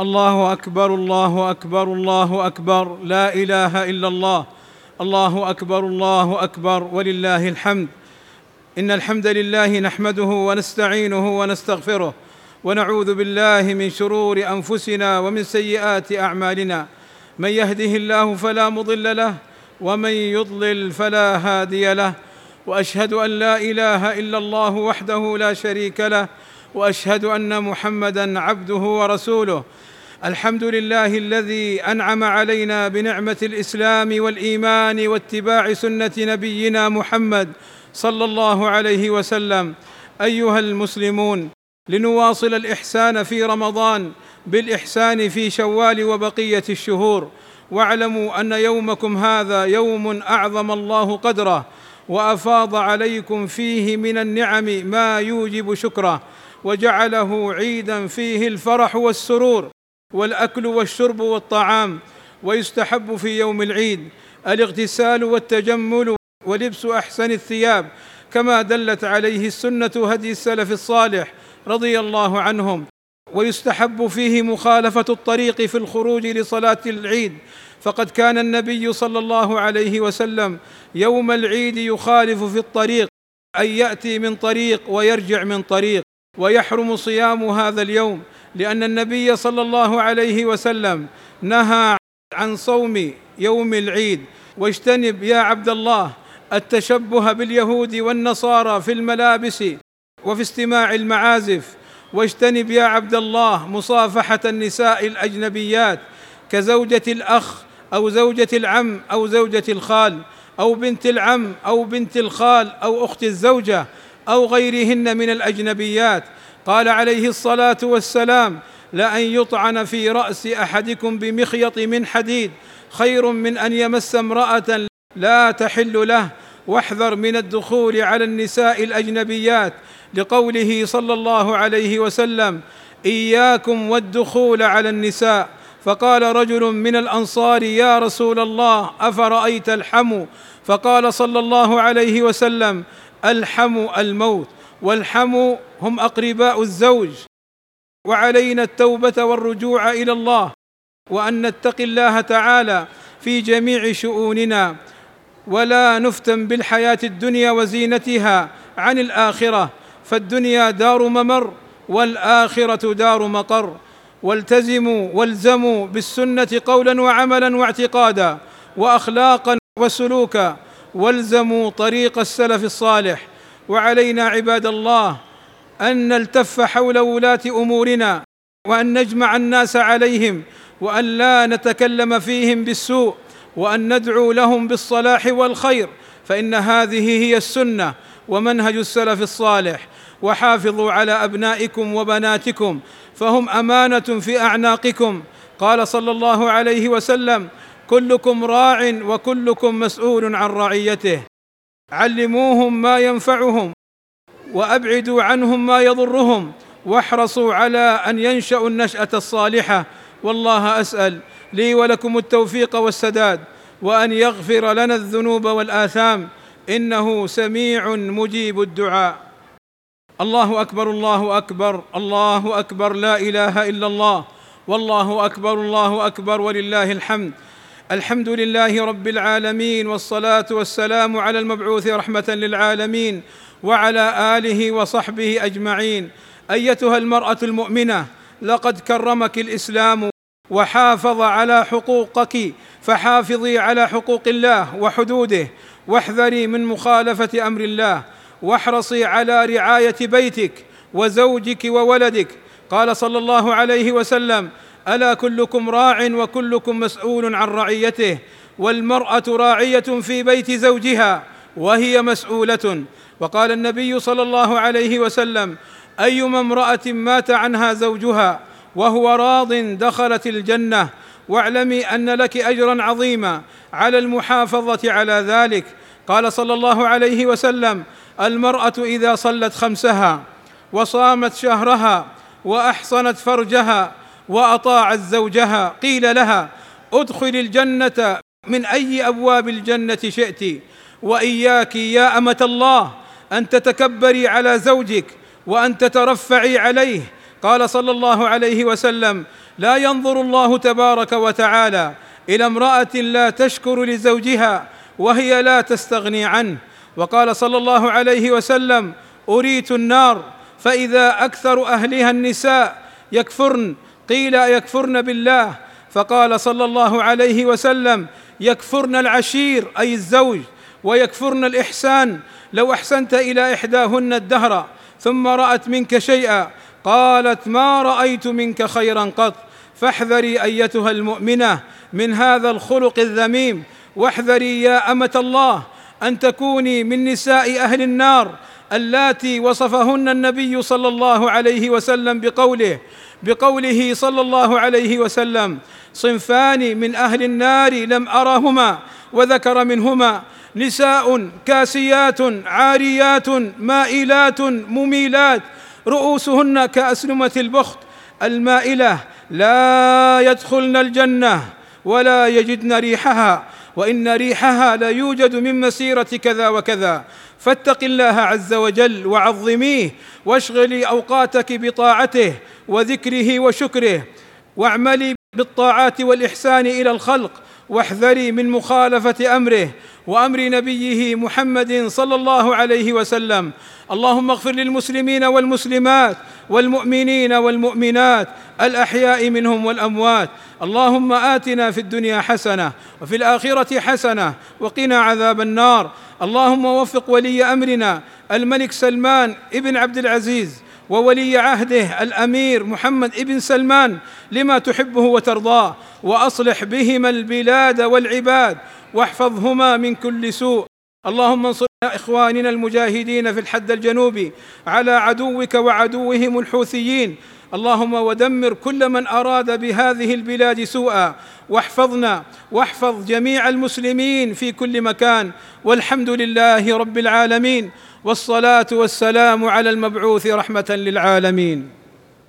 الله أكبر الله أكبر الله أكبر لا إله إلا الله. الله أكبر الله أكبر ولله الحمد. إن الحمد لله نحمده ونستعينه ونستغفره ونعوذ بالله من شرور أنفسنا ومن سيئات أعمالنا. من يهده الله فلا مضل له ومن يضلل فلا هادي له. وأشهد أن لا إله إلا الله وحده لا شريك له وأشهد أن محمدا عبده ورسوله. الحمد لله الذي أنعم علينا بنعمة الإسلام والإيمان واتباع سنة نبينا محمد صلى الله عليه وسلم. أيها المسلمون لنواصل الإحسان في رمضان بالإحسان في شوال وبقية الشهور. واعلموا أن يومكم هذا يوم أعظم الله قدره. وأفاض عليكم فيه من النعم ما يوجب شكره وجعله عيدا فيه الفرح والسرور والأكل والشرب والطعام ويستحب في يوم العيد الاغتسال والتجمل ولبس أحسن الثياب كما دلت عليه السنة هدي السلف الصالح رضي الله عنهم. ويستحب فيه مخالفة الطريق في الخروج لصلاة العيد فقد كان النبي صلى الله عليه وسلم يوم العيد يخالف في الطريق أن يأتي من طريق ويرجع من طريق ويحرم صيام هذا اليوم لأن النبي صلى الله عليه وسلم نهى عن صوم يوم العيد. واجتنب يا عبد الله التشبه باليهود والنصارى في الملابس وفي استماع المعازف. واجتنب يا عبد الله مصافحة النساء الأجنبيات كزوجة الأخ أو زوجة العم أو زوجة الخال أو بنت العم أو بنت الخال أو أخت الزوجة أو غيرهن من الأجنبيات. قال عليه الصلاة والسلام لأن يطعن في رأس أحدكم بمخيط من حديد خير من أن يمس امرأة لا تحل له. واحذر من الدخول على النساء الأجنبيات. لقوله صلى الله عليه وسلم إياكم والدخول على النساء. فقال رجل من الأنصار يا رسول الله أفرأيت الحم؟ فقال صلى الله عليه وسلم الحم الموت والحم هم أقرباء الزوج وعلينا التوبة والرجوع إلى الله وأن نتقي الله تعالى في جميع شؤوننا ولا نفتن بالحياة الدنيا وزينتها عن الآخرة فالدنيا دار ممر والآخرة دار مقر. والتزموا والزموا بالسنة قولا وعملا واعتقادا وأخلاقا وسلوكا والزموا طريق السلف الصالح. وعلينا عباد الله أن نلتف حول ولاة أمورنا وأن نجمع الناس عليهم وأن لا نتكلم فيهم بالسوء وأن ندعو لهم بالصلاح والخير. فإن هذه هي السنة ومنهج السلف الصالح. وحافظوا على أبنائكم وبناتكم فهم أمانة في أعناقكم. قال صلى الله عليه وسلم كلكم راع وكلكم مسؤول عن رعيته. علموهم ما ينفعهم وأبعدوا عنهم ما يضرهم واحرصوا على أن ينشأوا النشأة الصالحة. والله أسأل لي ولكم التوفيق والسداد وأن يغفر لنا الذنوب والآثام. إنه سميع مجيب الدعاء. الله أكبر الله أكبر الله أكبر لا إله إلا الله. والله أكبر الله أكبر ولله الحمد. الحمد لله رب العالمين والصلاة والسلام على المبعوث رحمة للعالمين وعلى آله وصحبه أجمعين. أيتها المرأة المؤمنة لقد كرمك الإسلام وحافظ على حقوقك فحافظي على حقوق الله وحدوده واحذري من مخالفة أمر الله. واحرصي على رعاية بيتك وزوجك وولدك. قال صلى الله عليه وسلم ألا كلكم راع وكلكم مسؤول عن رعيته والمرأة راعية في بيت زوجها وهي مسؤولة. وقال النبي صلى الله عليه وسلم أيما امرأة مات عنها زوجها وهو راض دخلت الجنة واعلمي أن لك أجرا عظيما على المحافظة على ذلك. قال صلى الله عليه وسلم المرأة إذا صلت خمسها وصامت شهرها وأحصنت فرجها وأطاعت زوجها قيل لها ادخل الجنة من أي أبواب الجنة شئت وإياك يا أمة الله أن تتكبري على زوجك وأن تترفعي عليه. قال صلى الله عليه وسلم لا ينظر الله تبارك وتعالى إلى امرأة لا تشكر لزوجها وهي لا تستغني عنه. وقال صلى الله عليه وسلم أريت النار فإذا أكثر أهلها النساء يكفرن قيل يكفرن بالله؟ فقال صلى الله عليه وسلم يكفرن العشير أي الزوج ويكفرن الإحسان لو أحسنت إلى إحداهن الدهر ثم رأت منك شيئا قالت ما رأيت منك خيرا قط فاحذري أيتها المؤمنة من هذا الخلق الذميم واحذري يا أمة الله أن تكوني من نساء أهل النار اللاتي وصفهن النبي صلى الله عليه وسلم بقوله بقوله صلى الله عليه وسلم صنفان من أهل النار لم ارهما وذكر منهما نساء كاسيات عاريات مائلات مميلات رؤوسهن كاسنمه البخت المائلة لا يدخلن الجنة ولا يجدن ريحها وإن ريحها لا يوجد من مسيرة كذا وكذا. فاتق الله عز وجل وعظميه واشغلي أوقاتك بطاعته وذكره وشكره واعملي بالطاعات والإحسان إلى الخلق واحذري من مخالفة أمره وأمر نبيه محمد صلى الله عليه وسلم. اللهم اغفر للمسلمين والمسلمات والمؤمنين والمؤمنات الأحياء منهم والأموات. اللهم آتنا في الدنيا حسنة وفي الآخرة حسنة وقنا عذاب النار. اللهم وفق ولي أمرنا الملك سلمان ابن عبد العزيز وولي عهده الأمير محمد ابن سلمان لما تحبه وترضاه. وأصلح بهما البلاد والعباد واحفظهما من كل سوء. اللهم انصر إخواننا المجاهدين في الحد الجنوبي على عدوك وعدوهم الحوثيين. اللهم ودمر كل من أراد بهذه البلاد سوءا. واحفظنا واحفظ جميع المسلمين في كل مكان. والحمد لله رب العالمين. والصلاة والسلام على المبعوث رحمة للعالمين.